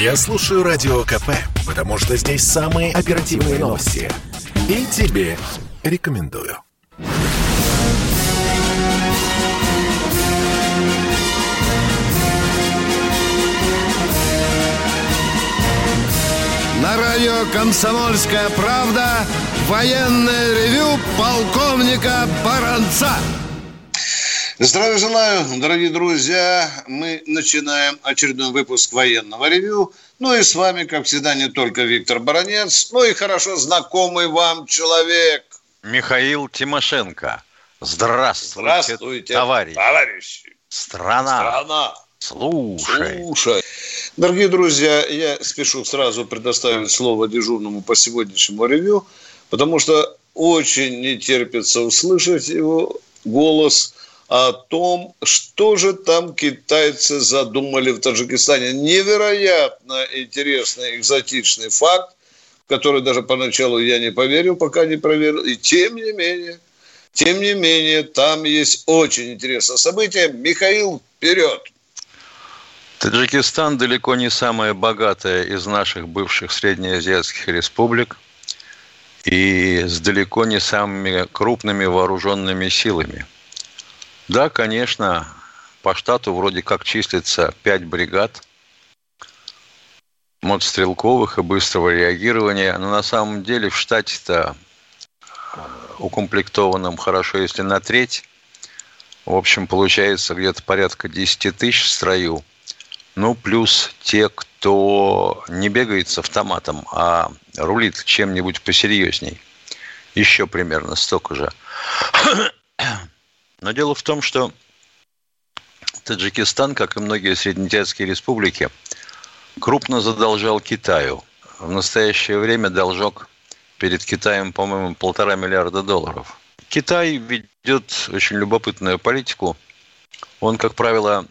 Я слушаю Радио КП, потому что здесь самые оперативные новости. И тебе рекомендую. На радио «Комсомольская правда» военное ревю полковника Баранца. Здравия желаю, дорогие друзья. Мы начинаем очередной выпуск военного ревю. Ну и с вами, как всегда, не только Виктор Баранец, но и хорошо знакомый вам человек. Михаил Тимошенко. Здравствуйте, Здравствуйте товарищ. товарищи. Страна. Страна. Слушай. Слушай. Дорогие друзья, я спешу сразу предоставить слово дежурному по сегодняшнему ревю, потому что очень не терпится услышать его голос о том, что же там китайцы задумали в Таджикистане. Невероятно интересный, экзотичный факт, который даже поначалу я не поверил, пока не проверил. И тем не менее, тем не менее, там есть очень интересное событие. Михаил, вперед! Таджикистан далеко не самая богатая из наших бывших среднеазиатских республик и с далеко не самыми крупными вооруженными силами. Да, конечно, по штату вроде как числится 5 бригад мотострелковых и быстрого реагирования, но на самом деле в штате-то укомплектованном хорошо, если на треть. В общем, получается где-то порядка 10 тысяч в строю. Ну, плюс те, кто не бегает с автоматом, а рулит чем-нибудь посерьезней. Еще примерно столько же. Но дело в том, что Таджикистан, как и многие среднеазиатские республики, крупно задолжал Китаю. В настоящее время должок перед Китаем, по-моему, полтора миллиарда долларов. Китай ведет очень любопытную политику. Он, как правило,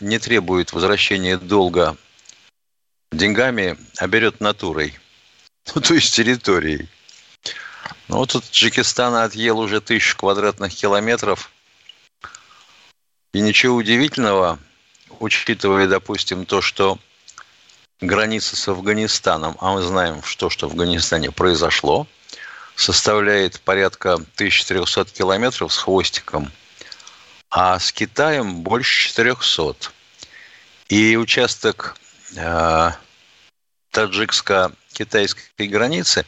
не требует возвращения долга деньгами, а берет натурой. Ну, то есть территорией. Ну, вот Таджикистан отъел уже тысячу квадратных километров. И ничего удивительного, учитывая, допустим, то, что граница с Афганистаном, а мы знаем, что, что в Афганистане произошло, составляет порядка 1300 километров с хвостиком, а с Китаем больше 400. И участок э, таджикско-китайской границы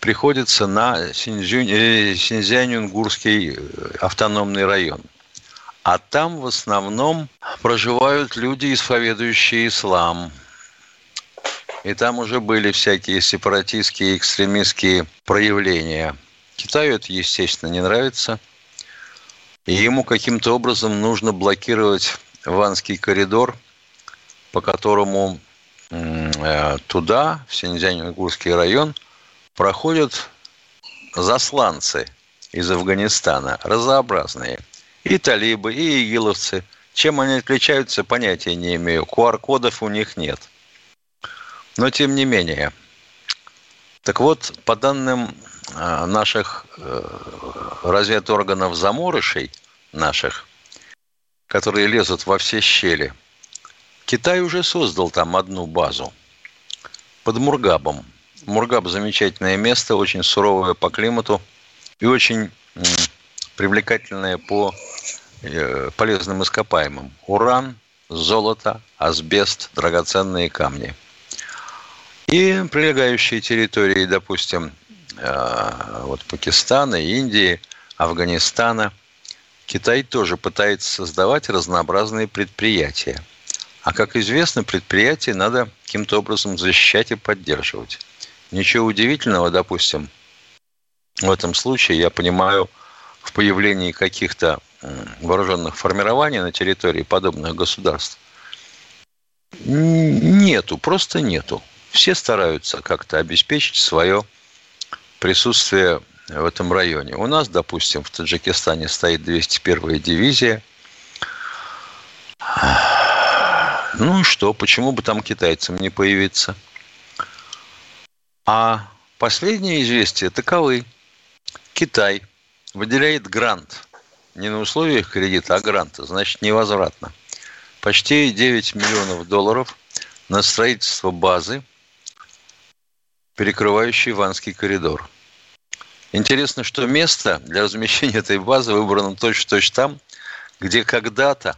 приходится на Синьцзянь-Унгурский автономный район. А там в основном проживают люди, исповедующие ислам – и там уже были всякие сепаратистские, экстремистские проявления. Китаю это, естественно, не нравится. И ему каким-то образом нужно блокировать Ванский коридор, по которому э, туда, в Синьцзянь-Уйгурский район, проходят засланцы из Афганистана, разнообразные. И талибы, и игиловцы. Чем они отличаются, понятия не имею. QR-кодов у них нет – но тем не менее. Так вот, по данным э, наших э, разведорганов заморышей, наших, которые лезут во все щели, Китай уже создал там одну базу под Мургабом. Мургаб – замечательное место, очень суровое по климату и очень привлекательное по полезным ископаемым. Уран, золото, асбест, драгоценные камни – и прилегающие территории, допустим, э, вот Пакистана, Индии, Афганистана, Китай тоже пытается создавать разнообразные предприятия. А как известно, предприятия надо каким-то образом защищать и поддерживать. Ничего удивительного, допустим, в этом случае я понимаю в появлении каких-то вооруженных формирований на территории подобных государств. Нету, просто нету все стараются как-то обеспечить свое присутствие в этом районе. У нас, допустим, в Таджикистане стоит 201-я дивизия. Ну и что, почему бы там китайцам не появиться? А последние известия таковы. Китай выделяет грант. Не на условиях кредита, а гранта. Значит, невозвратно. Почти 9 миллионов долларов на строительство базы, перекрывающей Иванский коридор. Интересно, что место для размещения этой базы выбрано точно-точно там, где когда-то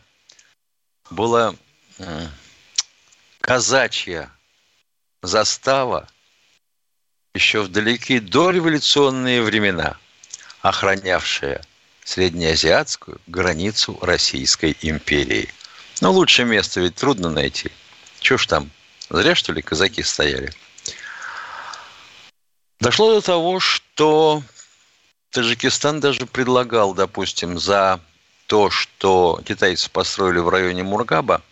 была казачья застава еще в далекие дореволюционные времена, охранявшая среднеазиатскую границу Российской империи. Но лучшее место ведь трудно найти. Чего ж там, зря что ли казаки стояли? Дошло до того, что Таджикистан даже предлагал, допустим, за то, что китайцы построили в районе Мургаба,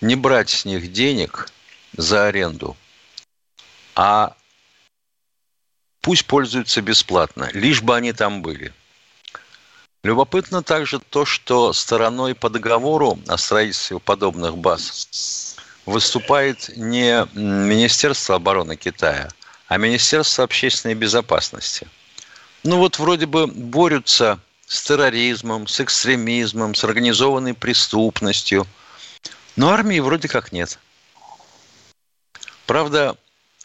не брать с них денег за аренду, а пусть пользуются бесплатно, лишь бы они там были. Любопытно также то, что стороной по договору о строительстве подобных баз выступает не Министерство обороны Китая, а Министерство общественной безопасности. Ну вот вроде бы борются с терроризмом, с экстремизмом, с организованной преступностью. Но армии вроде как нет. Правда,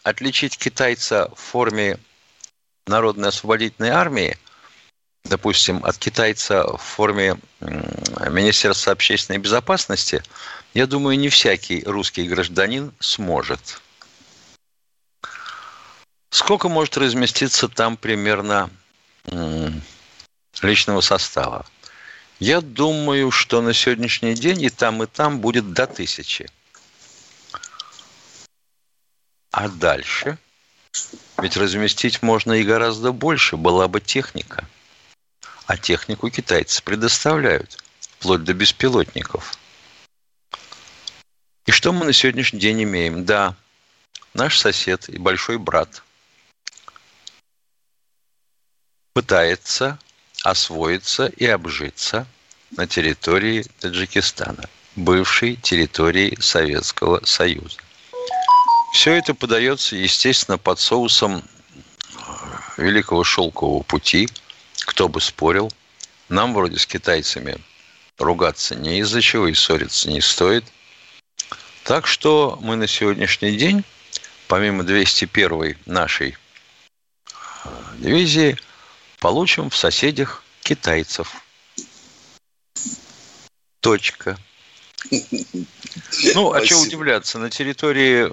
отличить китайца в форме Народной освободительной армии, допустим, от китайца в форме Министерства общественной безопасности, я думаю, не всякий русский гражданин сможет. Сколько может разместиться там примерно личного состава? Я думаю, что на сегодняшний день и там, и там будет до тысячи. А дальше? Ведь разместить можно и гораздо больше, была бы техника. А технику китайцы предоставляют, вплоть до беспилотников. И что мы на сегодняшний день имеем? Да, наш сосед и большой брат пытается освоиться и обжиться на территории Таджикистана, бывшей территории Советского Союза. Все это подается, естественно, под соусом Великого Шелкового пути. Кто бы спорил. Нам вроде с китайцами ругаться не из-за чего и ссориться не стоит. Так что мы на сегодняшний день, помимо 201 нашей дивизии, получим в соседях китайцев. Точка. Ну, а что удивляться? На территории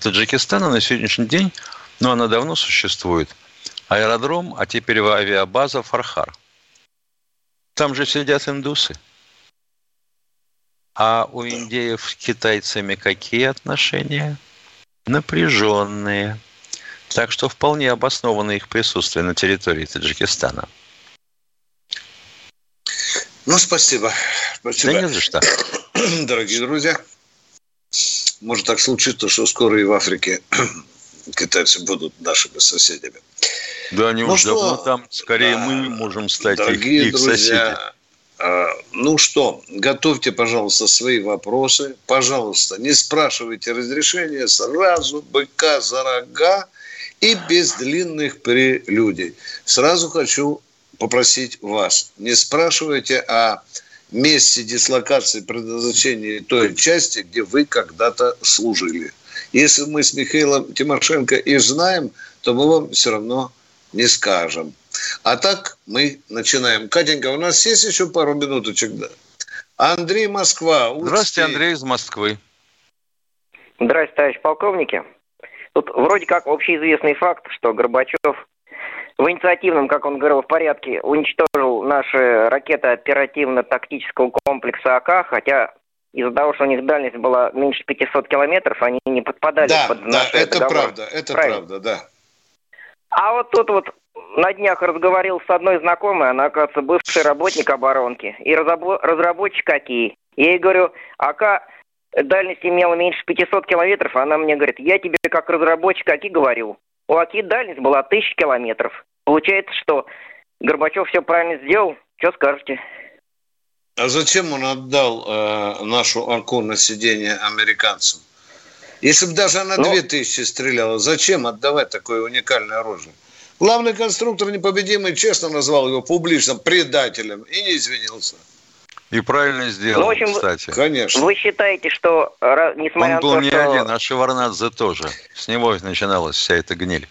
Таджикистана на сегодняшний день, ну, она давно существует, аэродром, а теперь авиабаза Фархар. Там же сидят индусы. А у индеев с китайцами какие отношения? Напряженные. Так что вполне обосновано их присутствие на территории Таджикистана. Ну, спасибо. спасибо. Да не за что. Дорогие друзья, может так случиться, что скоро и в Африке китайцы будут нашими соседями. Да, они ну уже что, давно там. Скорее да, мы можем стать дорогие их, их друзья, соседи. А, ну что, готовьте, пожалуйста, свои вопросы. Пожалуйста, не спрашивайте разрешения сразу, быка за рога и без длинных прелюдий. Сразу хочу попросить вас, не спрашивайте о месте дислокации предназначения той части, где вы когда-то служили. Если мы с Михаилом Тимошенко и знаем, то мы вам все равно не скажем. А так мы начинаем. Катенька, у нас есть еще пару минуточек? Да? Андрей Москва. Здравствуйте, Андрей из Москвы. Здравствуйте, товарищ полковники. Тут вроде как общеизвестный факт, что Горбачев в инициативном, как он говорил, в порядке уничтожил наши ракеты оперативно-тактического комплекса АК, хотя из-за того, что у них дальность была меньше 500 километров, они не подпадали да, под да, наши это договор. правда, это Правильно. правда, да. А вот тут вот на днях разговаривал с одной знакомой, она, оказывается, бывший работник оборонки и разработчик какие. Я ей говорю, АК дальность имела меньше 500 километров, она мне говорит, я тебе как разработчик АКИ говорю, у АКИ дальность была 1000 километров. Получается, что Горбачев все правильно сделал. Что скажете? А зачем он отдал э, нашу АКУ на сиденье американцам? Если бы даже она ну, 2000 стреляла, зачем отдавать такое уникальное оружие? Главный конструктор непобедимый честно назвал его публично предателем и не извинился. И правильно сделал, ну, в общем, кстати. Конечно. Вы считаете, что несмотря Он был на то, не что... один, а Шеварнадзе тоже. С него начиналась вся эта гниль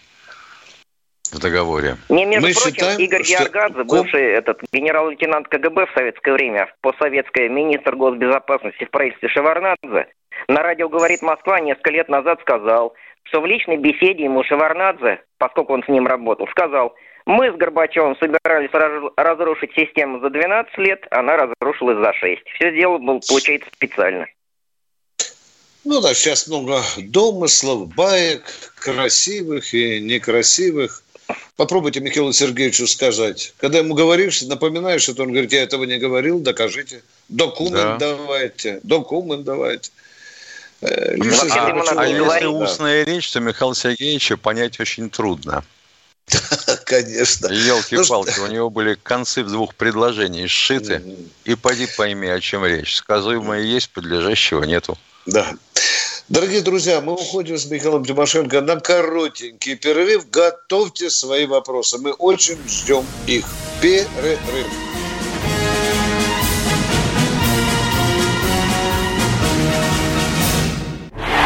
в договоре. Не, между Мы прочим, считаем, Игорь что... Георгадзе, бывший этот генерал-лейтенант КГБ в советское время, постсоветское министр госбезопасности в правительстве Шеварнадзе, на радио «Говорит Москва» несколько лет назад сказал, что в личной беседе ему Шеварнадзе, поскольку он с ним работал, сказал, мы с Горбачевым собирались разрушить систему за 12 лет, она разрушилась за 6. Все дело было, получается, специально. Ну да, сейчас много домыслов, баек, красивых и некрасивых. Попробуйте Михаилу Сергеевичу сказать. Когда ему говоришь, напоминаешь, это он говорит, я этого не говорил, докажите. Документ да. давайте, документ давайте. Э, ну, а, а, а если устная да. речь, то Михаил Сергеевича понять очень трудно. Конечно. Елки-палки, ну, у него были концы в двух предложений сшиты, и поди пойми, о чем речь. Сказуемое есть, подлежащего нету. Да. Дорогие друзья, мы уходим с Михаилом Тимошенко на коротенький перерыв. Готовьте свои вопросы. Мы очень ждем их. Перерыв.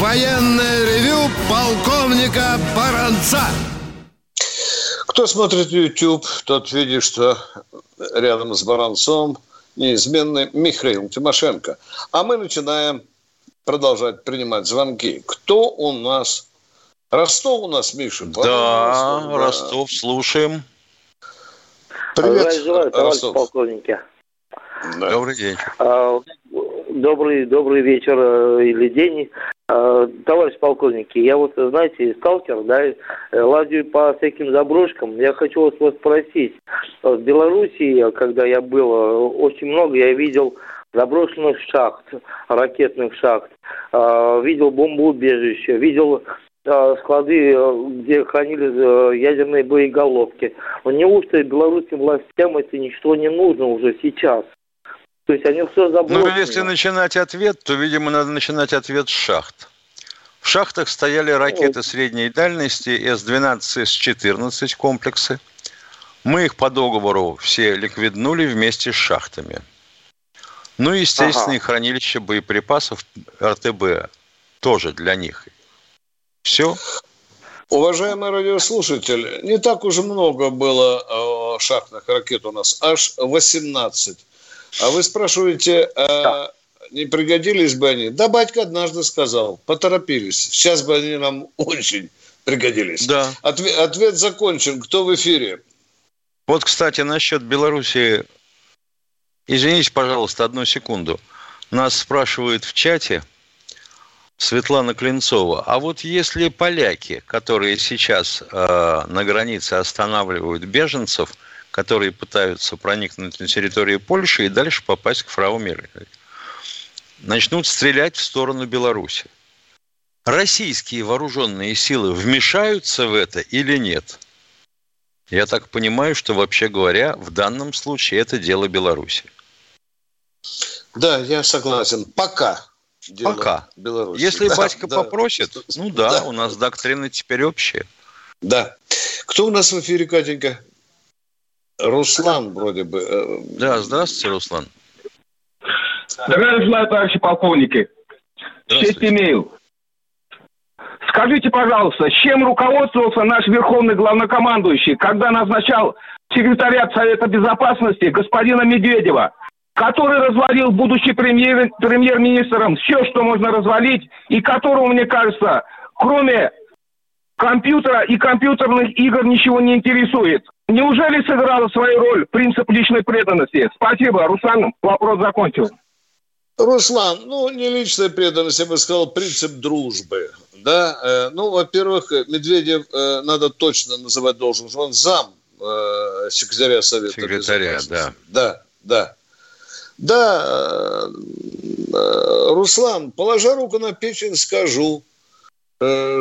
военное ревю полковника Баранца. Кто смотрит YouTube, тот видит, что рядом с Баранцом неизменный Михаил Тимошенко. А мы начинаем продолжать принимать звонки. Кто у нас? Ростов у нас, Миша? Да, да, Ростов, слушаем. Привет, желаю, Ростов. полковники. Да. Добрый день. Добрый, добрый вечер э, или день. Э, товарищ полковники, я вот, знаете, сталкер, да, э, лазю по всяким заброшкам. Я хочу вас вот спросить. В Белоруссии, когда я был, очень много я видел заброшенных шахт, ракетных шахт, видел бомбоубежища, видел склады, где хранили ядерные боеголовки. Неужто белорусским властям это ничто не нужно уже сейчас? То есть они все забросили. Ну, если начинать ответ, то, видимо, надо начинать ответ с шахт. В шахтах стояли ракеты средней дальности С-12, С-14 комплексы. Мы их по договору все ликвиднули вместе с шахтами. Ну и, естественно, ага. хранилище боеприпасов РТБ тоже для них. Все. Уважаемый радиослушатель, не так уж много было э, шахтных ракет у нас, аж 18. А вы спрашиваете, а не пригодились бы они? Да, батька однажды сказал, поторопились. Сейчас бы они нам очень пригодились. Да. Ответ, ответ закончен. Кто в эфире? Вот, кстати, насчет Беларуси. Извините, пожалуйста, одну секунду. Нас спрашивают в чате Светлана Клинцова. А вот если поляки, которые сейчас э, на границе останавливают беженцев – которые пытаются проникнуть на территорию Польши и дальше попасть к фрау Меркель. Начнут стрелять в сторону Беларуси. Российские вооруженные силы вмешаются в это или нет? Я так понимаю, что вообще говоря, в данном случае это дело Беларуси. Да, я согласен. Пока. Дело Пока. Беларуси. Если да, батька да. попросит, ну да, да, у нас доктрина теперь общая. Да. Кто у нас в эфире, Катенька? Руслан вроде бы. Э, да, здравствуйте, Руслан. Здравия желаю, товарищи полковники. Честь имею. Скажите, пожалуйста, с чем руководствовался наш верховный главнокомандующий, когда назначал секретарят Совета Безопасности господина Медведева, который развалил, будучи премьер, премьер-министром, все, что можно развалить, и которого, мне кажется, кроме компьютера и компьютерных игр ничего не интересует. Неужели сыграла свою роль принцип личной преданности? Спасибо, Руслан, вопрос закончил. Руслан, ну, не личная преданность, я бы сказал, принцип дружбы. Да, э, ну, во-первых, Медведев э, надо точно называть должен, он зам э, секретаря Совета Секретаря, да. Да, да. Да, Руслан, положа руку на печень, скажу,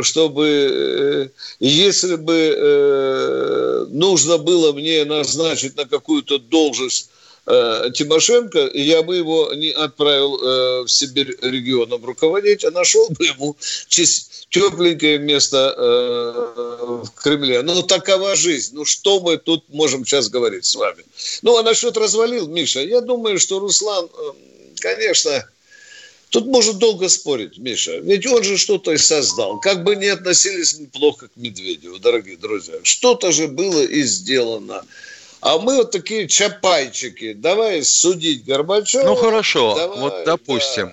чтобы, э, если бы нужно было мне назначить на какую-то должность Тимошенко, я бы его не отправил в Сибирь регионом руководить, а нашел бы ему тепленькое место в Кремле. Ну, такова жизнь. Ну, что мы тут можем сейчас говорить с вами? Ну, а насчет развалил, Миша, я думаю, что Руслан, конечно, Тут можно долго спорить, Миша. Ведь он же что-то и создал. Как бы не относились мы плохо к Медведеву, дорогие друзья. Что-то же было и сделано. А мы вот такие чапайчики. Давай судить Горбачева. Ну хорошо, давай, вот допустим.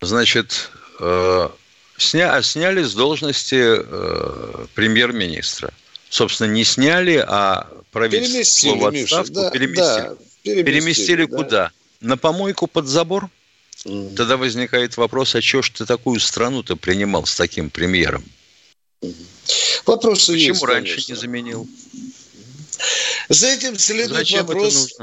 Да. Значит, э, сня, сняли с должности э, премьер-министра. Собственно, не сняли, а правительство в отставку да, переместили. Да, переместили. Переместили да. куда? На помойку под забор? Тогда возникает вопрос, а что ж ты такую страну-то принимал с таким премьером? Вопросы Почему есть, раньше конечно. не заменил? За этим следует Зачем вопрос...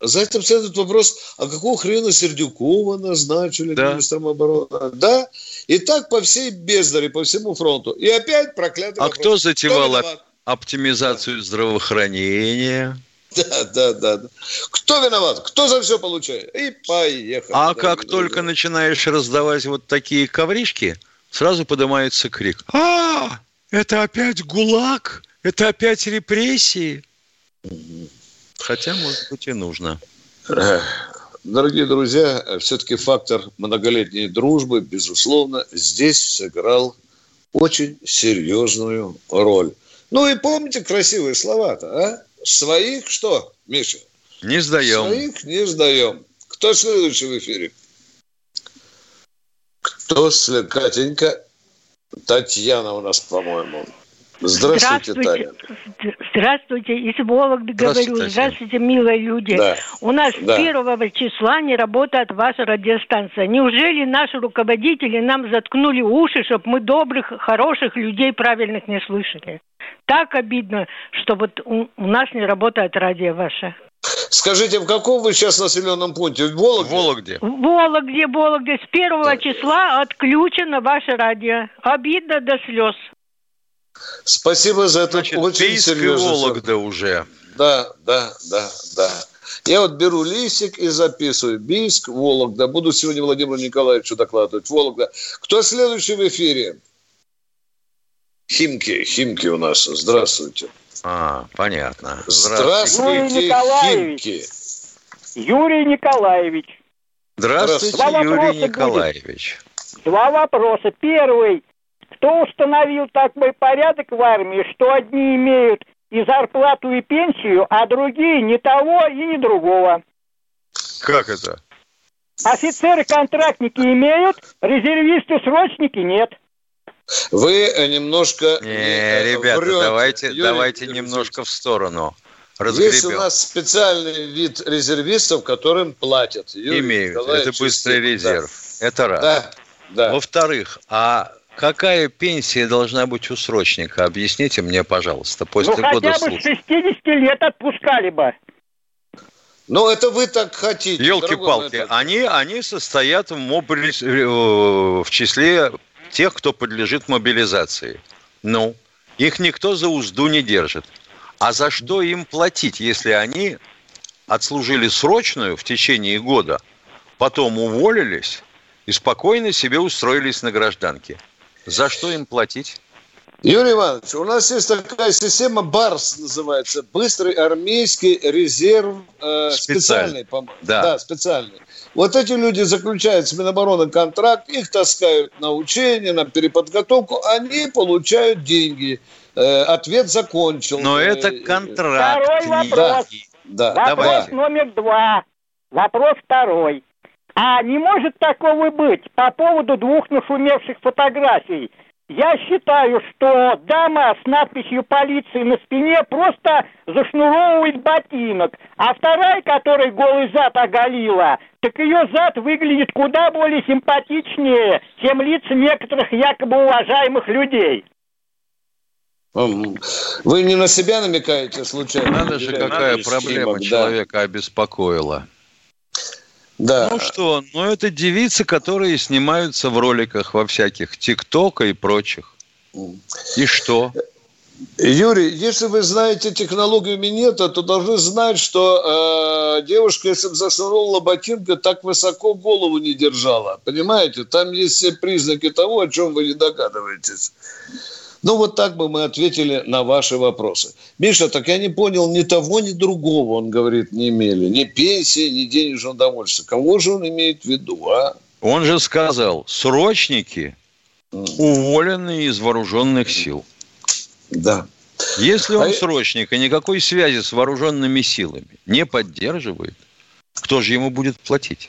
За этим следует вопрос, а какого хрена Сердюкова назначили да. министром обороны? Да, и так по всей бездаре, по всему фронту. И опять проклятый А вопрос. кто затевал кто оптимизацию да. здравоохранения? Да, да, да. Кто виноват? Кто за все получает? И поехали. А как да, только да. начинаешь раздавать вот такие ковришки, сразу поднимается крик. А, это опять ГУЛАГ? Это опять репрессии? Хотя, может быть, и нужно. Дорогие друзья, все-таки фактор многолетней дружбы, безусловно, здесь сыграл очень серьезную роль. Ну и помните красивые слова-то, а? Своих что, Миша? Не сдаем. Своих не сдаем. Кто следующий в эфире? Кто след... Катенька? Татьяна у нас, по-моему. Здравствуйте, Здравствуйте, Таня. Здравствуйте, из Вологды говорю. Здравствуйте, милые люди. Да. У нас да. 1 числа не работает ваша радиостанция. Неужели наши руководители нам заткнули уши, чтобы мы добрых, хороших людей правильных не слышали? Так обидно, что вот у, у нас не работает радио ваше. Скажите, в каком вы сейчас населенном пункте? В Вологде? В Вологде. В Вологде, Вологде. С первого да. числа отключено ваше радио. Обидно до слез. Спасибо за это Значит, очень серьезно. Вологда уже. Да, да, да, да. Я вот беру листик и записываю. Бийск, Вологда. Буду сегодня Владимиру Николаевичу докладывать. Вологда. Кто следующий в эфире? Химки, Химки у нас. Здравствуйте. А, понятно. Здравствуйте, Здравствуйте Химки. Юрий Николаевич. Здравствуйте, Два Юрий Николаевич. Будет. Два вопроса. Первый. Кто установил такой порядок в армии, что одни имеют и зарплату, и пенсию, а другие ни того и ни другого? Как это? Офицеры-контрактники имеют, резервисты-срочники нет. Вы немножко... Не, э, ребята, врете. давайте, Юрий давайте Юрий немножко в сторону. Разгребем. Есть у нас специальный вид резервистов, которым платят. Юрий Имеют. Это быстрый резерв. Да. Это раз. Да. Да. Во-вторых, а какая пенсия должна быть у срочника? Объясните мне, пожалуйста, после ну, года хотя бы с 60 лет отпускали бы. Ну, это вы так хотите. Елки-палки, они, они состоят в, мобили... Э, в числе тех, кто подлежит мобилизации. Ну, их никто за узду не держит. А за что им платить, если они отслужили срочную в течение года, потом уволились и спокойно себе устроились на гражданке? За что им платить? Юрий Иванович, у нас есть такая система БАРС называется, быстрый армейский резерв э, специальный, специальный по да. да, специальный. Вот эти люди заключают с Минобороны контракт, их таскают на учения, на переподготовку, они получают деньги. Э, ответ закончил. Но это контракт. Второй вопрос. Да. Да. Вопрос Давайте. номер два. Вопрос второй. А не может такого быть по поводу двух нашумевших фотографий – я считаю, что дама с надписью полиции на спине просто зашнуровывает ботинок, а вторая, которая голый зад оголила, так ее зад выглядит куда более симпатичнее, чем лица некоторых якобы уважаемых людей. Вы не на себя намекаете случайно? Надо же, какая проблема снимок, человека да. обеспокоила. Да. Ну что, ну это девицы, которые снимаются в роликах во всяких ТикТока и прочих. И что? Юрий, если вы знаете технологию минета, то должны знать, что э, девушка, если бы засунула ботинка, так высоко голову не держала. Понимаете? Там есть все признаки того, о чем вы не догадываетесь. Ну, вот так бы мы ответили на ваши вопросы. Миша, так я не понял, ни того, ни другого, он говорит, не имели. Ни пенсии, ни денежного удовольствия. Кого же он имеет в виду, а? Он же сказал, срочники, уволенные из вооруженных сил. Да. Если он а... срочник и никакой связи с вооруженными силами не поддерживает, кто же ему будет платить?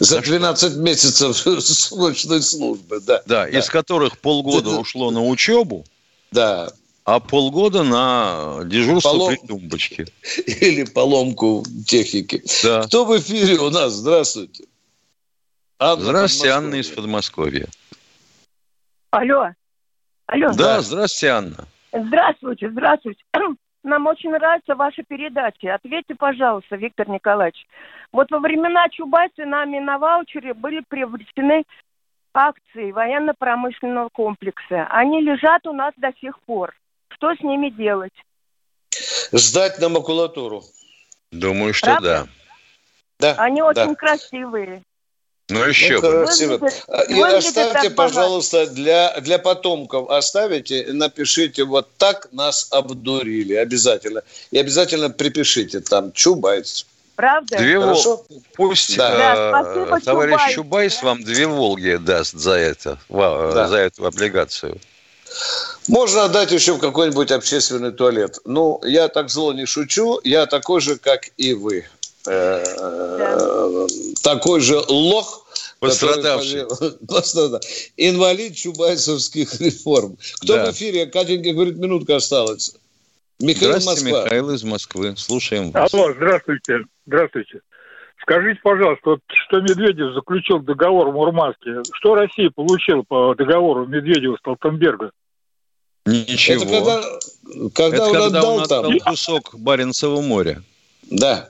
За 12 месяцев срочной службы, да. Да, да. из которых полгода ушло на учебу, да. а полгода на дежурство Полом... при тумбочке. Или поломку техники. Да. Кто в эфире у нас? Здравствуйте. Анна Здравствуйте, Анна из Подмосковья. Алло. Алло. Да, здравствуйте, Анна. Здравствуйте, здравствуйте. Нам очень нравится ваша передача. Ответьте, пожалуйста, Виктор Николаевич. Вот во времена Чубайса нами на ваучере были приобретены акции военно-промышленного комплекса. Они лежат у нас до сих пор. Что с ними делать? Сдать на макулатуру. Думаю, что Правда? да. Да. Они да. очень красивые. Ну, еще ну, красиво. И оставьте, пожалуйста, для, для потомков оставите, напишите вот так нас обдурили обязательно. И обязательно припишите там Чубайс. Правда? Две Хорошо? Вол... Пусть да. э, товарищ Чубайс, Чубайс да? вам две Волги даст за это, да. за эту облигацию. Можно отдать еще в какой-нибудь общественный туалет. Ну, я так зло не шучу, я такой же, как и вы. Э, такой же лох, пострадавший. Инвалид чубайсовских реформ. Кто да. в эфире? Катенька говорит, минутка осталась. Михаил Здравствуйте, Москва. Михаил из Москвы. Слушаем вас. Алло, здравствуйте. Здравствуйте. Скажите, пожалуйста, вот что Медведев заключил договор в Мурманске, что Россия получила по договору Медведева Столтенберга? Ничего. Это когда, когда, Это он, когда отдал он отдал там... кусок Баренцева моря. Да.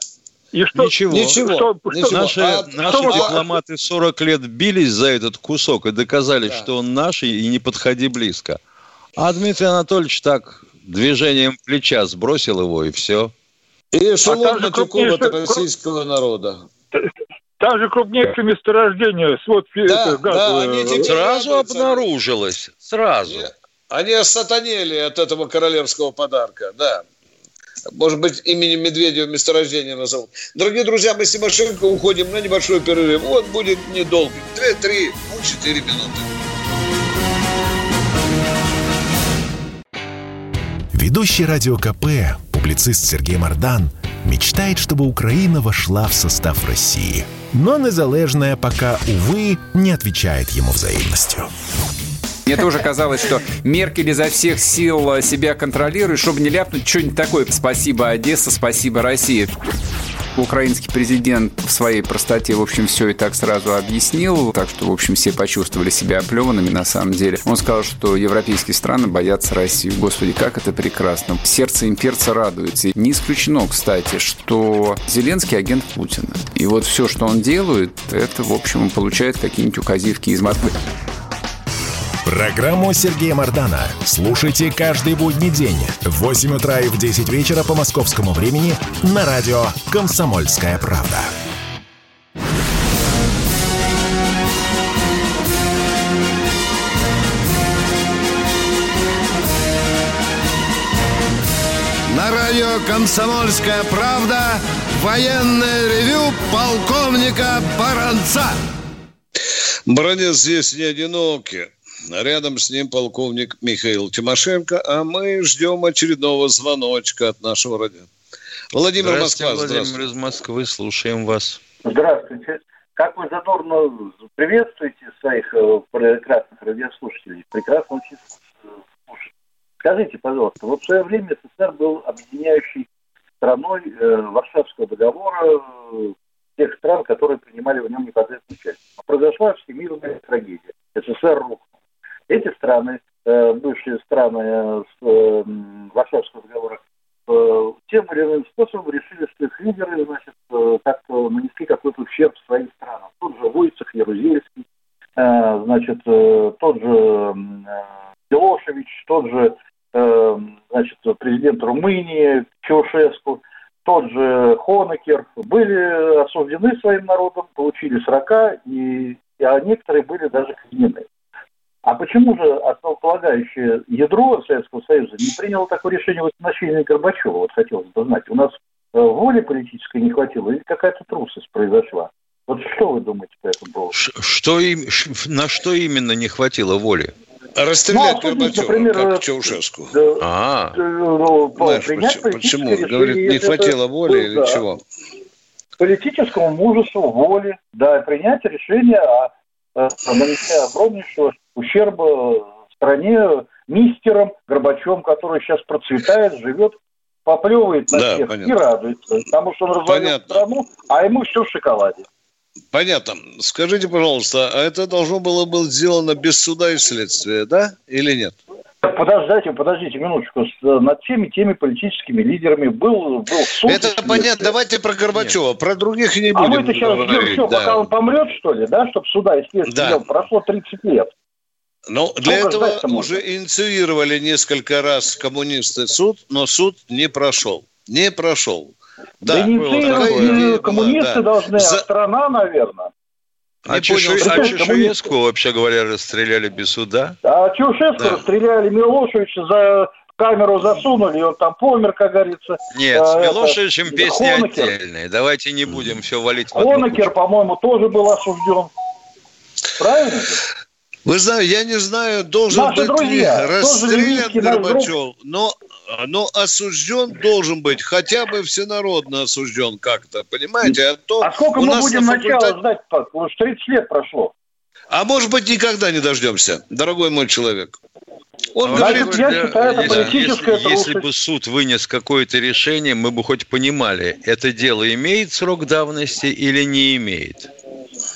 И что, ничего. Ничего. Что, ничего. Наши, а, наши что дипломаты 40 лет бились за этот кусок и доказали, да. что он наш, и не подходи близко. А Дмитрий Анатольевич так движением плеча сбросил его, и все. И эшелон а от российского народа. Там же крупнейшее месторождение, свод да, это, газ. Да, они сразу обнаружилось, сразу. Они осатанели от этого королевского подарка, да. Может быть, именем Медведева месторождение назовут. Дорогие друзья, мы с Тимошенко уходим на небольшой перерыв. Вот будет недолго. Две-три, ну, четыре минуты. Ведущий радио КП, публицист Сергей Мардан, мечтает, чтобы Украина вошла в состав России. Но незалежная пока, увы, не отвечает ему взаимностью. Мне тоже казалось, что Меркель изо всех сил себя контролирует, чтобы не ляпнуть что-нибудь такое. Спасибо, Одесса, спасибо, Россия. Украинский президент в своей простоте, в общем, все и так сразу объяснил, так что, в общем, все почувствовали себя оплеванными на самом деле. Он сказал, что европейские страны боятся России. Господи, как это прекрасно. Сердце имперца радуется. Не исключено, кстати, что Зеленский агент Путина. И вот все, что он делает, это, в общем, он получает какие-нибудь указивки из Москвы. Программу Сергея Мардана слушайте каждый будний день в 8 утра и в 10 вечера по московскому времени на радио «Комсомольская правда». На радио «Комсомольская правда» военное ревю полковника Баранца. Бронец здесь не одинокий. Рядом с ним полковник Михаил Тимошенко, а мы ждем очередного звоночка от нашего радио. Владимир Москва, Владимир из Москвы, слушаем вас. Здравствуйте. Как вы задорно приветствуете своих э, прекрасных радиослушателей? Прекрасно очень слушать. Скажите, пожалуйста, вот в свое время СССР был объединяющей страной э, Варшавского договора э, тех стран, которые принимали в нем непосредственную участие. Произошла всемирная трагедия. СССР рухнул. Эти страны, э, бывшие страны э, с э, договора, э, тем или иным способом решили, что их лидеры, значит, как-то нанесли какой-то ущерб своим странам. Тот же Войцех Ярузельский, значит, тот же Милошевич, тот же, значит, президент Румынии Чаушеску, тот же Хонекер были осуждены своим народом, получили срока, и, а некоторые были даже казнены. А почему же основополагающее ядро Советского Союза не приняло такое решение в отношении Горбачева? Вот хотелось бы знать. У нас э, воли политической не хватило или какая-то трусость произошла? Вот что вы думаете по этому поводу? Что им, на что именно не хватило воли? Расстрелять ну, а Горбачева, например, как Чаушеску. Да, а, ну, Знаешь, почему? почему? Говорит, не хватило воли ну, или да. чего? Политическому мужеству, воли, да, принять решение о, о нанесении огромнейшего ущерба стране мистером Горбачевым, который сейчас процветает, живет, поплевывает на да, всех понятно. и радуется. Потому что он развалил страну, а ему все в шоколаде. Понятно. Скажите, пожалуйста, а это должно было быть сделано без суда и следствия, да, или нет? Подождите, подождите минуточку. Над всеми теми политическими лидерами был, был суд. Это понятно. Давайте про Горбачева. Нет. Про других не будем. А мы-то сейчас ждем, что, да. пока он помрет, что ли, да, чтобы суда и следствия да. прошло 30 лет. Ну, для Сколько этого уже инициировали несколько раз коммунисты суд, но суд не прошел. Не прошел. Да, да инициировать коммунисты да. должны, а За... а страна, наверное. А, Чешу... а Чешуеску, вообще говоря, расстреляли без суда? А Чешуеску да. расстреляли, Милошевича за камеру засунули, и он там помер, как говорится. Нет, а, с Милошевичем это... песни Хонекер. отдельные. Давайте не будем все валить Хонекер, по-моему, тоже был осужден. Правильно? Вы знаете, я не знаю, должен Наши быть друзья, ли расстрелян Горбачев, но, но осужден должен быть, хотя бы всенародно осужден как-то, понимаете? А, то а сколько мы будем на факультет... начала ждать? Уж 30 лет прошло. А может быть, никогда не дождемся, дорогой мой человек. Он ну, говорит, я считаю, это политическая если, если бы суд вынес какое-то решение, мы бы хоть понимали, это дело имеет срок давности или не имеет.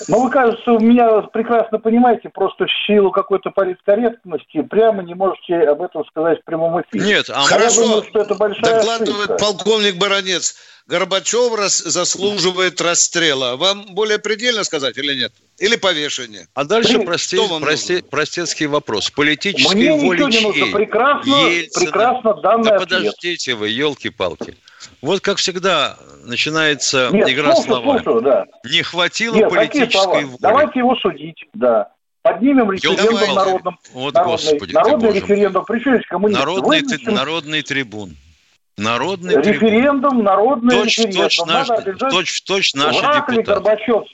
Ну, вы, кажется, у меня прекрасно понимаете, просто в силу какой-то политкорректности прямо не можете об этом сказать в прямом эфире. Нет, а хорошо. Думаю, что это большая Докладывает ошибка. полковник Баранец. Горбачев рас, заслуживает расстрела. Вам более предельно сказать или нет? Или повешение? А дальше прости, прости, простецкий вопрос. Политической Мне воли не нужно. Прекрасно, Ельцина. прекрасно данный Да ответ. подождите вы, елки-палки. Вот как всегда начинается Нет, игра слушаю, словами. Слушаю, да. Не хватило Нет, политической воли. Давайте его судить, да. Поднимем референдум народным. Вот, народный, господи народный референдум. Причем коммунисты. Народный, народный трибун. Народный референдум, народный точь, референдум. Точь, наш, точь, точь наши депутаты. Горбачев,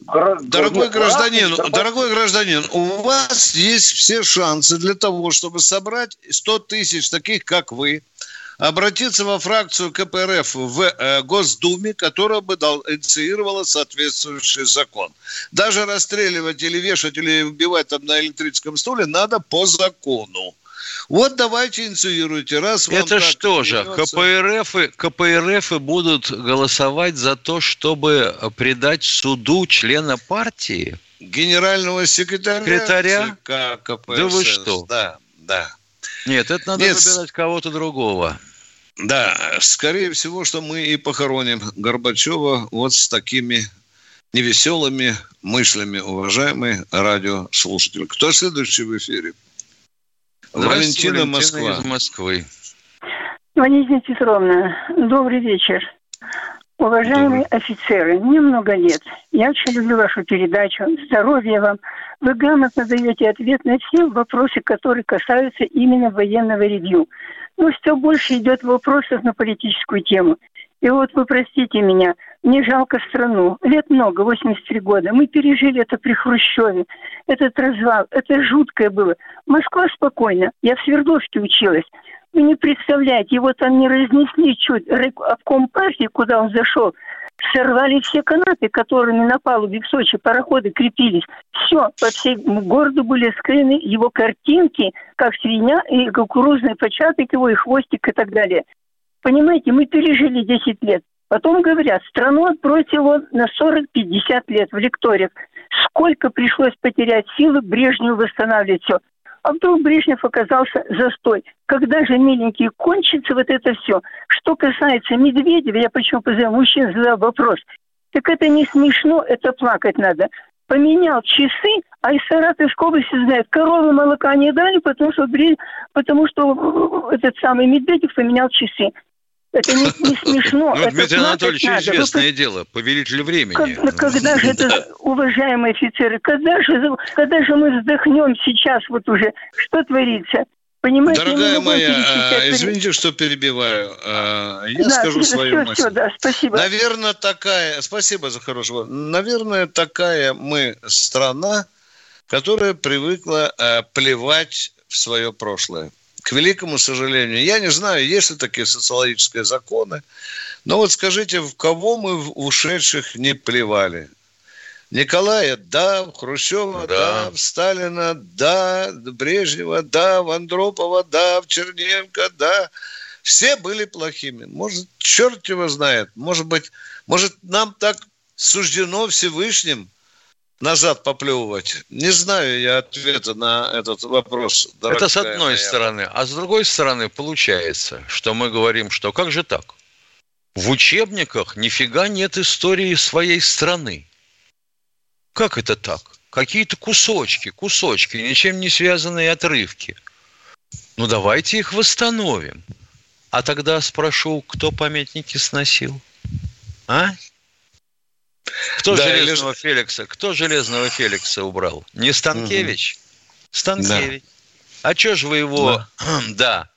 гра... Дорогой Нет, гражданин, Горбачев. дорогой гражданин, у вас есть все шансы для того, чтобы собрать 100 тысяч таких, как вы, обратиться во фракцию КПРФ в э, Госдуме, которая бы инициировала соответствующий закон. Даже расстреливать или вешать, или убивать там на электрическом стуле надо по закону. Вот давайте инициируйте. Раз Это что же, КПРФ, КПРФ будут голосовать за то, чтобы предать суду члена партии? Генерального секретаря, секретаря? ЦК КПСС. Да вы что? Да, да. Нет, это надо Нет. выбирать кого-то другого. Да, скорее всего, что мы и похороним Горбачева вот с такими невеселыми мыслями, уважаемый радиослушатель. Кто следующий в эфире? Валентина, Валентина Москва. из Москвы. Валентина Петровна, добрый вечер. Уважаемые добрый. офицеры, мне много лет. Я очень люблю вашу передачу. Здоровья вам. Вы грамотно даете ответ на все вопросы, которые касаются именно военного ревью. Но все больше идет вопросов на политическую тему. И вот вы простите меня, мне жалко страну. Лет много, 83 года. Мы пережили это при Хрущеве. Этот развал, это жуткое было. Москва спокойно. Я в Свердловске училась. Вы не представляете, его там не разнесли чуть. Обком партии, куда он зашел, сорвали все канаты, которыми на палубе в Сочи пароходы крепились. Все, по всему городу были скрыны его картинки, как свинья и кукурузный початок его, и хвостик и так далее. Понимаете, мы пережили 10 лет. Потом говорят, страну отбросило на 40-50 лет в лекториях. Сколько пришлось потерять силы Брежневу восстанавливать все. А вдруг Брежнев оказался застой. Когда же, миленький, кончится вот это все? Что касается Медведева, я почему позываю мужчин задал вопрос. Так это не смешно, это плакать надо. Поменял часы, а из Саратовской области знает, коровы молока не дали, потому что, потому что этот самый Медведев поменял часы. Это не, не смешно. Ну, Дмитрий Анатольевич, надо. известное Вы... дело, повелитель времени. Когда, когда же это, уважаемые офицеры, когда же, когда же мы вздохнем сейчас вот уже, что творится? Понимаете, Дорогая моя, а, извините, что перебиваю. А, я да, скажу свою все, мысль. Все, да, спасибо. Наверное, такая... Спасибо за хорошего. Наверное, такая мы страна, которая привыкла а, плевать в свое прошлое к великому сожалению. Я не знаю, есть ли такие социологические законы, но вот скажите, в кого мы в ушедших не плевали? Николая, да, Хрущева, да. да, Сталина, да, Брежнева, да, в Андропова, да, в Черненко, да. Все были плохими. Может, черт его знает. Может быть, может, нам так суждено Всевышним – назад поплевывать? Не знаю я ответа на этот вопрос. Это с одной моя. стороны. А с другой стороны, получается, что мы говорим, что как же так? В учебниках нифига нет истории своей страны. Как это так? Какие-то кусочки, кусочки, ничем не связанные отрывки. Ну, давайте их восстановим. А тогда спрошу, кто памятники сносил? А? Кто да, железного или... Феликса? Кто железного Феликса убрал? Не Станкевич? Угу. Станкевич. Да. А что же вы его, да. да,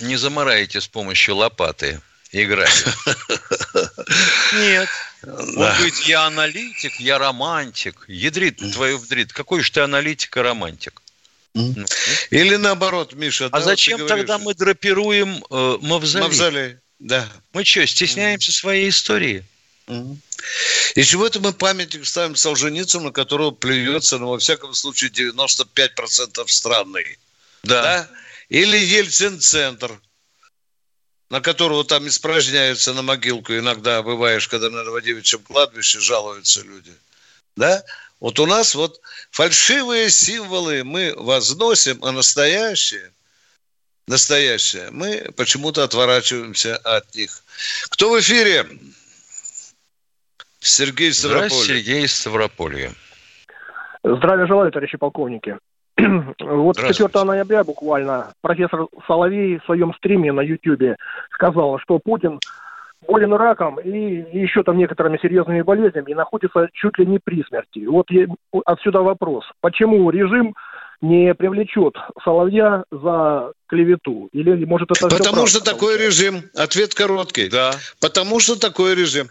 не замораете с помощью лопаты играть? Нет. Он говорит, я аналитик, я романтик. Ядрит твою вдрит. Какой же ты аналитик и романтик? Ну, Или наоборот, Миша. А зачем тогда мы драпируем э, мавзолей? Мавзолей, да. Мы что, стесняемся своей истории? И чего-то мы памятник ставим Солженицыну, на которого плюется, ну, во всяком случае, 95% страны. Да. да? Или Ельцин-центр, на которого там испражняются на могилку. Иногда бываешь, когда на Новодевичьем кладбище жалуются люди. Да? Вот у нас вот фальшивые символы мы возносим, а настоящие, настоящие, мы почему-то отворачиваемся от них. Кто в эфире? Сергей Ставрополье. Сергей Ставрополье. Здравия желаю, товарищи полковники. Вот 4 ноября буквально профессор Соловей в своем стриме на YouTube сказал, что Путин болен раком и еще там некоторыми серьезными болезнями и находится чуть ли не при смерти. Вот отсюда вопрос. Почему режим не привлечет Соловья за клевету? Или, может, это Потому что такой режим. Ответ короткий. Да. Потому что такой режим.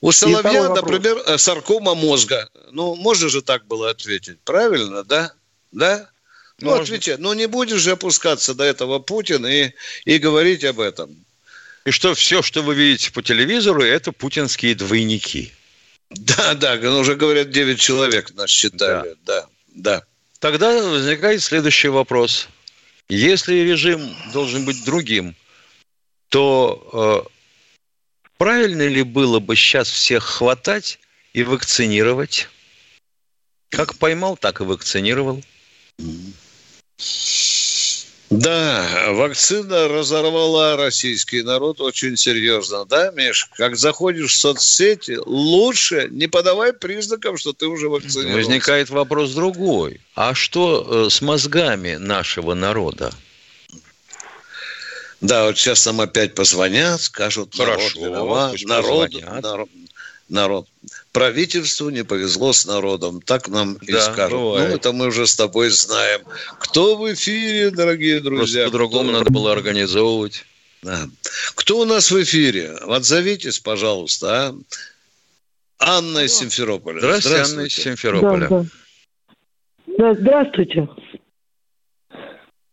У Соловья, например, э, саркома мозга. Ну, можно же так было ответить. Правильно, да? Да? Ну, Можно. отвечай. Ну, не будешь же опускаться до этого Путин и, и говорить об этом. И что все, что вы видите по телевизору, это путинские двойники. Да, да, ну, уже говорят, 9 человек нас считали. Да, да. да. Тогда возникает следующий вопрос. Если режим должен быть другим, то э, Правильно ли было бы сейчас всех хватать и вакцинировать? Как поймал, так и вакцинировал. Да, вакцина разорвала российский народ очень серьезно, да, Миш? Как заходишь в соцсети, лучше не подавай признаков, что ты уже вакцинирован. Возникает вопрос другой. А что э, с мозгами нашего народа? Да, вот сейчас нам опять позвонят, скажут, Хорошо, народ виноват, народ, народ, народ. Правительству не повезло с народом, так нам да, и скажут. Ну, бывает. Ну, это мы уже с тобой знаем. Кто в эфире, дорогие друзья? Просто по-другому надо было организовывать. Да. Кто у нас в эфире? Отзовитесь, пожалуйста, а? Анна из Симферополя. Здравствуйте, Здравствуйте. Анна из Симферополя. Да, да. да, здравствуйте.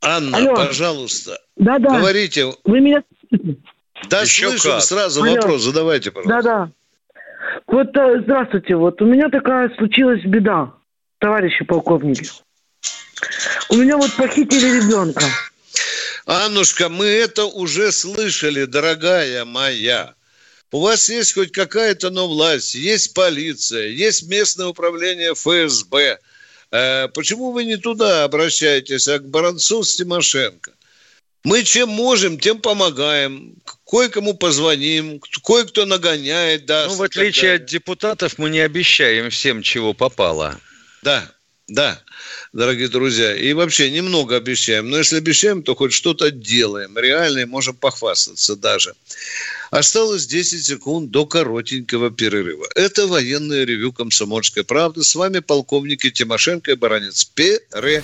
Анна, Алло. пожалуйста, да, да. говорите. Вы меня Да, Еще слышим как. сразу Алло. вопрос, задавайте, пожалуйста. Да, да. Вот, э, здравствуйте, вот у меня такая случилась беда, товарищи полковники. У меня вот похитили ребенка. Аннушка, мы это уже слышали, дорогая моя. У вас есть хоть какая-то, но власть, есть полиция, есть местное управление ФСБ – э, почему вы не туда обращаетесь, а к Баранцу с Тимошенко? Мы чем можем, тем помогаем. Кое-кому позвоним, кое-кто нагоняет. Даст, ну, в отличие от депутатов, мы не обещаем всем, чего попало. Да, да, дорогие друзья. И вообще немного обещаем. Но если обещаем, то хоть что-то делаем. Реально и можем похвастаться даже. Осталось 10 секунд до коротенького перерыва. Это военное ревю «Комсомольской правды». С вами полковники Тимошенко и Баранец. Перерыв.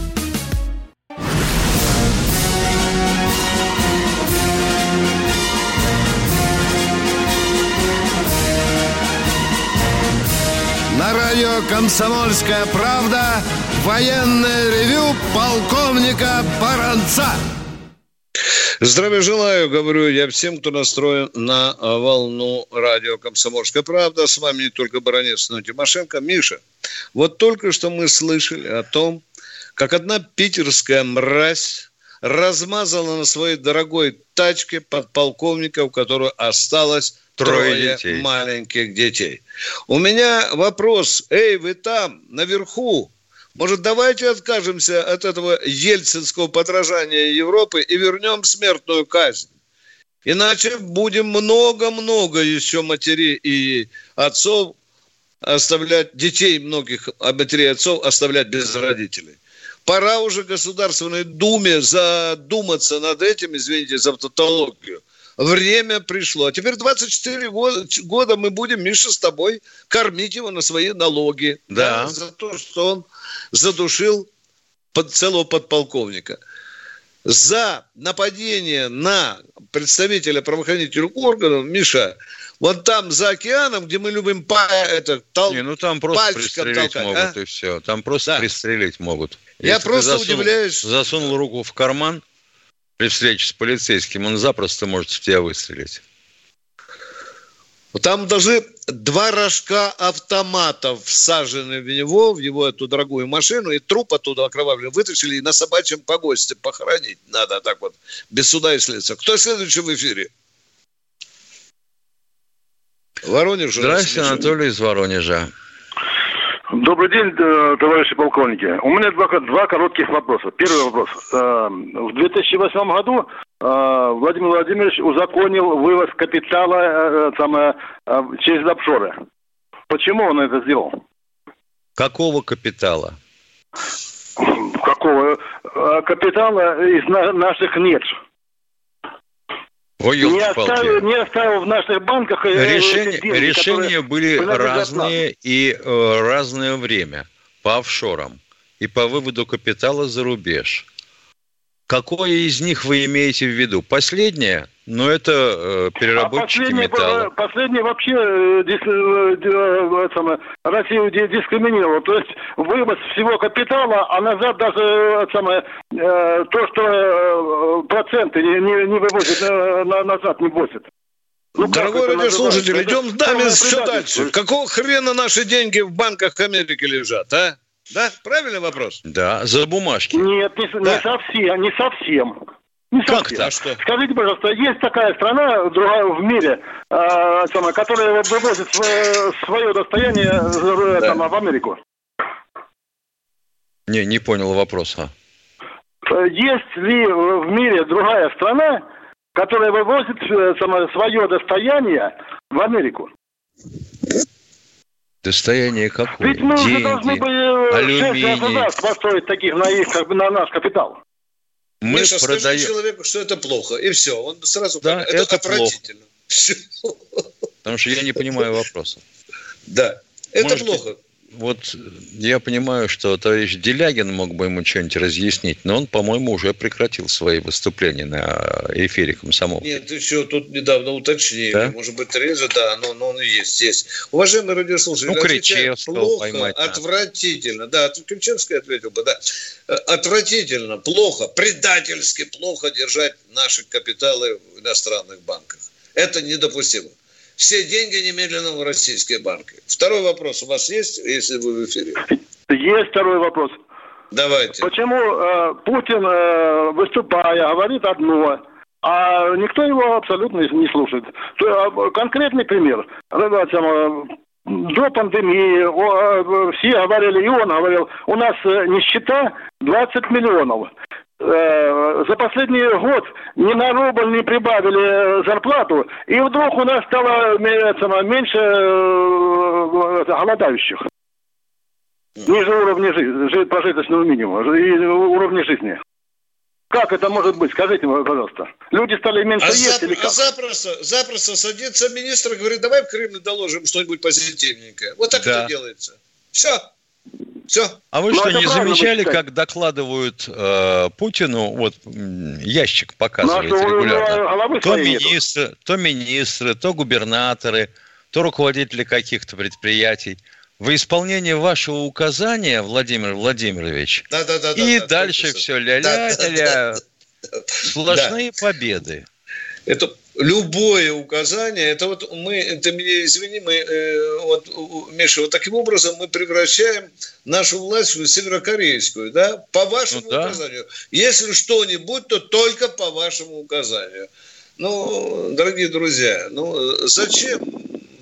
«Комсомольская правда» военное ревю полковника Баранца. Здравия желаю, говорю я всем, кто настроен на волну радио «Комсомольская правда». С вами не только Баранец, но и Тимошенко. Миша, вот только что мы слышали о том, как одна питерская мразь размазала на своей дорогой тачке подполковника, у которого осталось трое, трое детей. маленьких детей. У меня вопрос. Эй, вы там, наверху, может, давайте откажемся от этого ельцинского подражания Европы и вернем смертную казнь? Иначе будем много-много еще матерей и отцов оставлять, детей многих а матерей и отцов оставлять без родителей. Пора уже Государственной Думе задуматься над этим, извините за тавтологию. Время пришло. А теперь 24 года, года мы будем, Миша, с тобой кормить его на свои налоги. Да. да за то, что он задушил под целого подполковника. За нападение на представителя правоохранительных органов, Миша, вот там за океаном, где мы любим па это, тол... Не, ну там просто пристрелить толкать, могут а? и все. Там просто да. пристрелить могут. Я Если просто засунул, удивляюсь. Засунул руку в карман при встрече с полицейским, он запросто может в тебя выстрелить. Там даже два рожка автоматов всажены в него, в его эту дорогую машину, и труп оттуда окровавленный вытащили и на собачьем погосте похоронить надо так вот, без суда и следствия. Кто следующий в эфире? Воронеж. Здравствуйте, Анатолий из Воронежа. Добрый день, э, товарищи полковники. У меня два, два коротких вопроса. Первый вопрос. Э, в 2008 году э, Владимир Владимирович узаконил вывоз капитала самое, через офшоры. Почему он это сделал? Какого капитала? Какого? Капитала из наших нет. Ой, не, оставил, не оставил в наших банках э, Решения, деньги, решения были разные и э, разное время по офшорам и по выводу капитала за рубеж. Какое из них вы имеете в виду? Последнее? Но это э, переработчики а последний, металла. Последний вообще э, дис, э, э, самое, Россию дискриминировал. То есть вывоз всего капитала, а назад даже э, самое, э, то, что э, проценты не, не, не вывозят, э, назад не возят. Ну, Дорогой радиослушатель, идем с нами все дальше. Какого хрена наши деньги в банках Америки лежат, а? Да? Правильный вопрос? Да, за бумажки. Нет, не, да. не совсем, не совсем. Не как совсем. Что? Скажите, пожалуйста, есть такая страна другая в мире, э, самая, которая вывозит свое, свое достояние э, да. там, в Америку? Не, не понял вопроса. Есть ли в мире другая страна, которая вывозит э, самое, свое достояние в Америку? Достояние какое? Ведь мы Деньги, уже должны были алюминий. шесть государств построить таких на, их, как бы, на наш капитал. Мы Миша, продаем... скажи человеку, что это плохо, и все. Он сразу Да, поймет. это отвратительно. Потому что я не понимаю вопроса. Да, это Может плохо. Вот я понимаю, что товарищ Делягин мог бы ему что-нибудь разъяснить, но он, по-моему, уже прекратил свои выступления на эфире комсомол. Нет, еще тут недавно уточнили. Да? Может быть, Тереза, да, но, но он есть, есть. Уважаемые радиослушатели, Ну, отвечаю, Кричевского плохо, поймать надо. отвратительно. Да, тут Кричевский ответил бы, да. Э, Отвратительно, плохо, предательски плохо держать наши капиталы в иностранных банках. Это недопустимо. Все деньги немедленно в российские банки. Второй вопрос у вас есть, если вы в эфире? Есть второй вопрос. Давайте. Почему э, Путин, э, выступая, говорит одно, а никто его абсолютно не слушает? То, э, конкретный пример. Э, э, До пандемии э, все говорили, и он говорил, у нас нищета 20 миллионов. Э, За последний год ни на рубль не прибавили э, зарплату, и вдруг у нас стало э, меньше голодающих. Ниже уровня жизни, прожиточного минимума и уровня жизни. Как это может быть? Скажите, пожалуйста. Люди стали меньше А, есть зап- или а как? запросто, запросто садится министр и говорит, давай в Кремль доложим что-нибудь позитивненькое. Вот так Да. это делается. Все. Все. А вы Ну, что, не замечали, как докладывают э, Путину, вот ящик показывает него регулярно, то нету? министры, то министры, то губернаторы, то руководители каких-то предприятий. Во исполнение вашего указания, Владимир Владимирович, Да, да, да, и да, да, дальше только все что. ля-ля, Да, да, да. Сплошные победы. Это любое указание, это вот мы, ты меня извини, мы, э, вот, Миша, вот таким образом мы превращаем нашу власть в северокорейскую, да, по вашему Ну да. указанию. Если что-нибудь, то только по вашему указанию. Ну, дорогие друзья, ну, зачем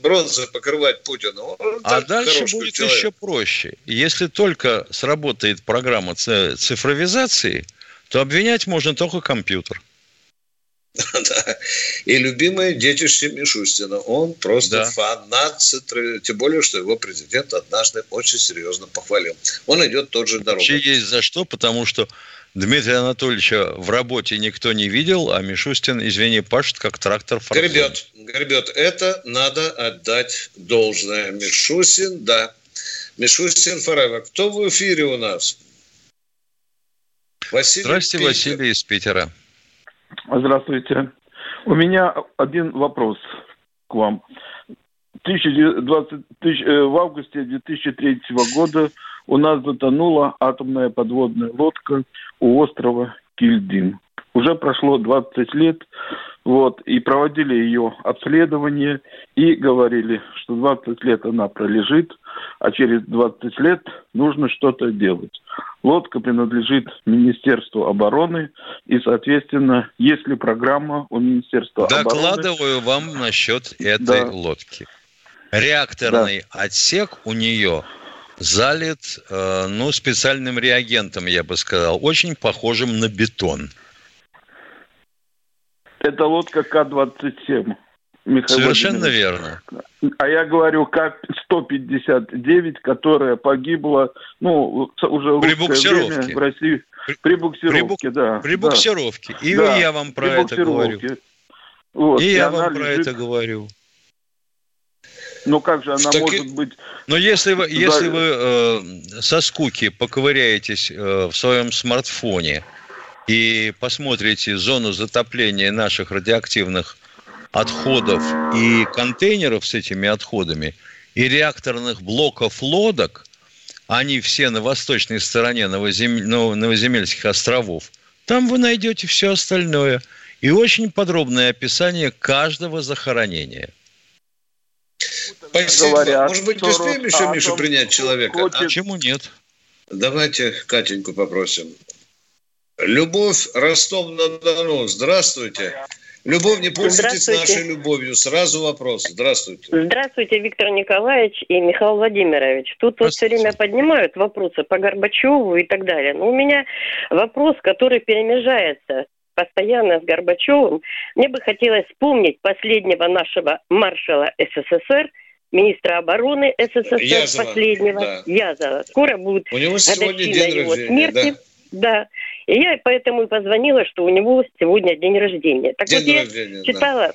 бронзой покрывать Путина? Он А дальше будет человек. еще проще. Если только сработает программа цифровизации, то обвинять можно только компьютер. И любимое детище Мишустина. Он просто Да. фанат Тем более, что его президент однажды очень серьезно похвалил. Он идет тот же дорогой. Вообще есть за что, потому что Дмитрия Анатольевича в работе никто не видел, а Мишустин, извини, пашет как трактор форзоне. Гребет, гребет. Это надо отдать должное. Мишустин, да. Мишустин Форева. Кто в эфире у нас? Василий Здрасте, Питер. Василий из Питера. Здравствуйте. У меня один вопрос к вам. 1920 тысяч- э, в августе 2003 года у нас затонула атомная подводная лодка у острова Кильдин. Уже прошло 20 лет, вот, и проводили ее обследование, и говорили, что 20 лет она пролежит, а через 20 лет нужно что-то делать. Лодка принадлежит Министерству обороны, и, соответственно, есть ли программа у Министерства обороны... Докладываю вам насчет этой Да. лодки. Реакторный отсек у нее залит, э, ну, специальным реагентом, я бы сказал, очень похожим на бетон. Это лодка К-27. Михаил Совершенно верно. А я говорю, как 159, которая погибла, ну, уже При буксировке. время в России. При буксировке, да. При да. буксировке. И Да, я вам про при это говорю. буксировке. Вот, и я она вам про лежит- это говорю. Ну как же она таки- может быть... Но если вы, Да. если вы э, со скуки поковыряетесь э, в своем смартфоне и посмотрите зону затопления наших радиоактивных отходов и контейнеров с этими отходами, и реакторных блоков лодок, они все на восточной стороне Новозем- Нов- Новоземельских островов, там вы найдете все остальное. И очень подробное описание каждого захоронения. Спасибо. Говорят, Может быть, успеем еще, Миша, принять человека? а? хочет- Почему нет? Давайте Катеньку попросим. Любовь Ростов-на-Дону. Здравствуйте. Любовь, не пользуйтесь нашей любовью. Сразу вопрос. Здравствуйте. Здравствуйте, Виктор Николаевич и Михаил Владимирович. Тут вот все время поднимают вопросы по Горбачеву и так далее. Но у меня вопрос, который перемежается постоянно с Горбачевым. Мне бы хотелось вспомнить последнего нашего маршала СССР министра обороны СССР Язова, последнего, да. Язова. Скоро будет У него сегодня день его рождения, смерти. Да. да. И я поэтому и позвонила, что у него сегодня день рождения. Так день вот я рождения, читала, да.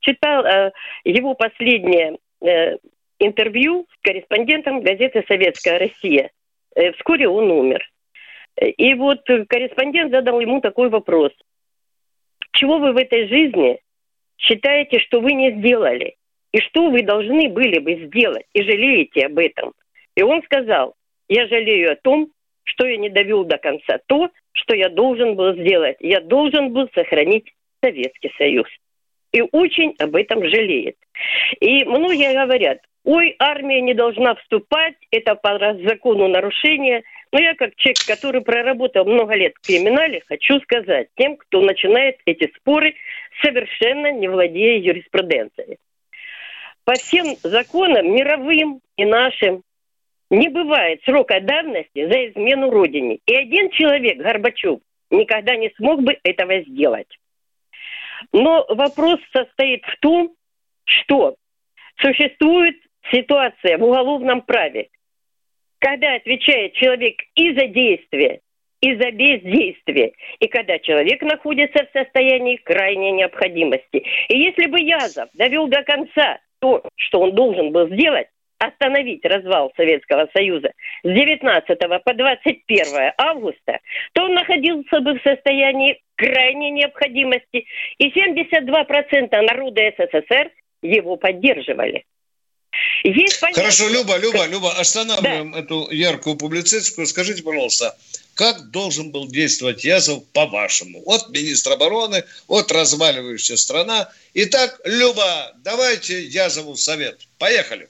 читала э, его последнее э, интервью с корреспондентом газеты «Советская Россия». Э, вскоре он умер. И вот корреспондент задал ему такой вопрос. Чего вы в этой жизни считаете, что вы не сделали? И что вы должны были бы сделать? И жалеете об этом? И он сказал, я жалею о том, что я не довел до конца то, что я должен был сделать. Я должен был сохранить Советский Союз. И очень об этом жалеет. И многие говорят, ой, армия не должна вступать, это по закону нарушения. Но я как человек, который проработал много лет в криминале, хочу сказать тем, кто начинает эти споры, совершенно не владея юриспруденцией. По всем законам, мировым и нашим, не бывает срока давности за измену Родине. И один человек, Горбачев, никогда не смог бы этого сделать. Но вопрос состоит в том, что существует ситуация в уголовном праве, когда отвечает человек и за действие, и за бездействие, и когда человек находится в состоянии крайней необходимости. И если бы Язов довел до конца то, что он должен был сделать, остановить развал Советского Союза с 19 по 21 августа, то он находился бы в состоянии крайней необходимости, и 72% народа СССР его поддерживали. Есть понятие... Хорошо, Люба, Люба, Люба, останавливаем да. эту яркую публицистику. Скажите, пожалуйста, как должен был действовать Язов по-вашему? Вот министр обороны, вот разваливающая страна. Итак, Люба, давайте Язову совет. Поехали.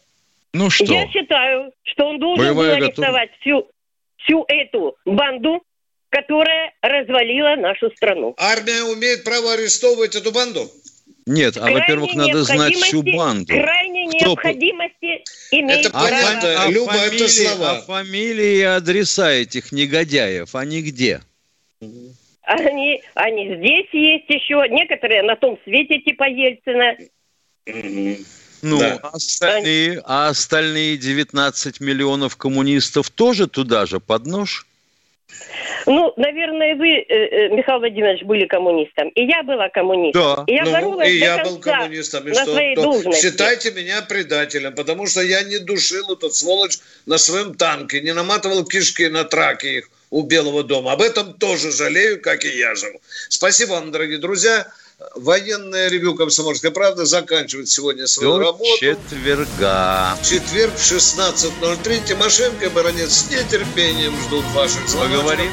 Ну что? Я считаю, что он должен Боевая был арестовать всю, всю эту банду, которая развалила нашу страну. Армия умеет право арестовывать эту банду? Нет, а во-первых, надо знать всю банду. Крайней Кто... необходимости иметь это право. Понятно, а, Люба, фамилии, это слова. А фамилии и адреса этих негодяев, они где? Они, они здесь есть еще, некоторые на том свете типа Ельцина. Ну, да. а, остальные, а остальные 19 миллионов коммунистов тоже туда же, под нож? Ну, наверное, вы, э, э, Михаил Владимирович, были коммунистом. И я была коммунистом. Да, и я, ну, и я был коммунистом. И на что, своей должности. Считайте меня предателем, потому что я не душил этот сволочь на своем танке, не наматывал кишки на траке их у Белого дома. Об этом тоже жалею, как и я жил. Спасибо вам, дорогие друзья. Военное ревю «Комсомольской правды» заканчивает сегодня свою До работу. четверга. Четверг в 16.03. Тимошенко и Баранец с нетерпением ждут ваших звонков. Поговорим.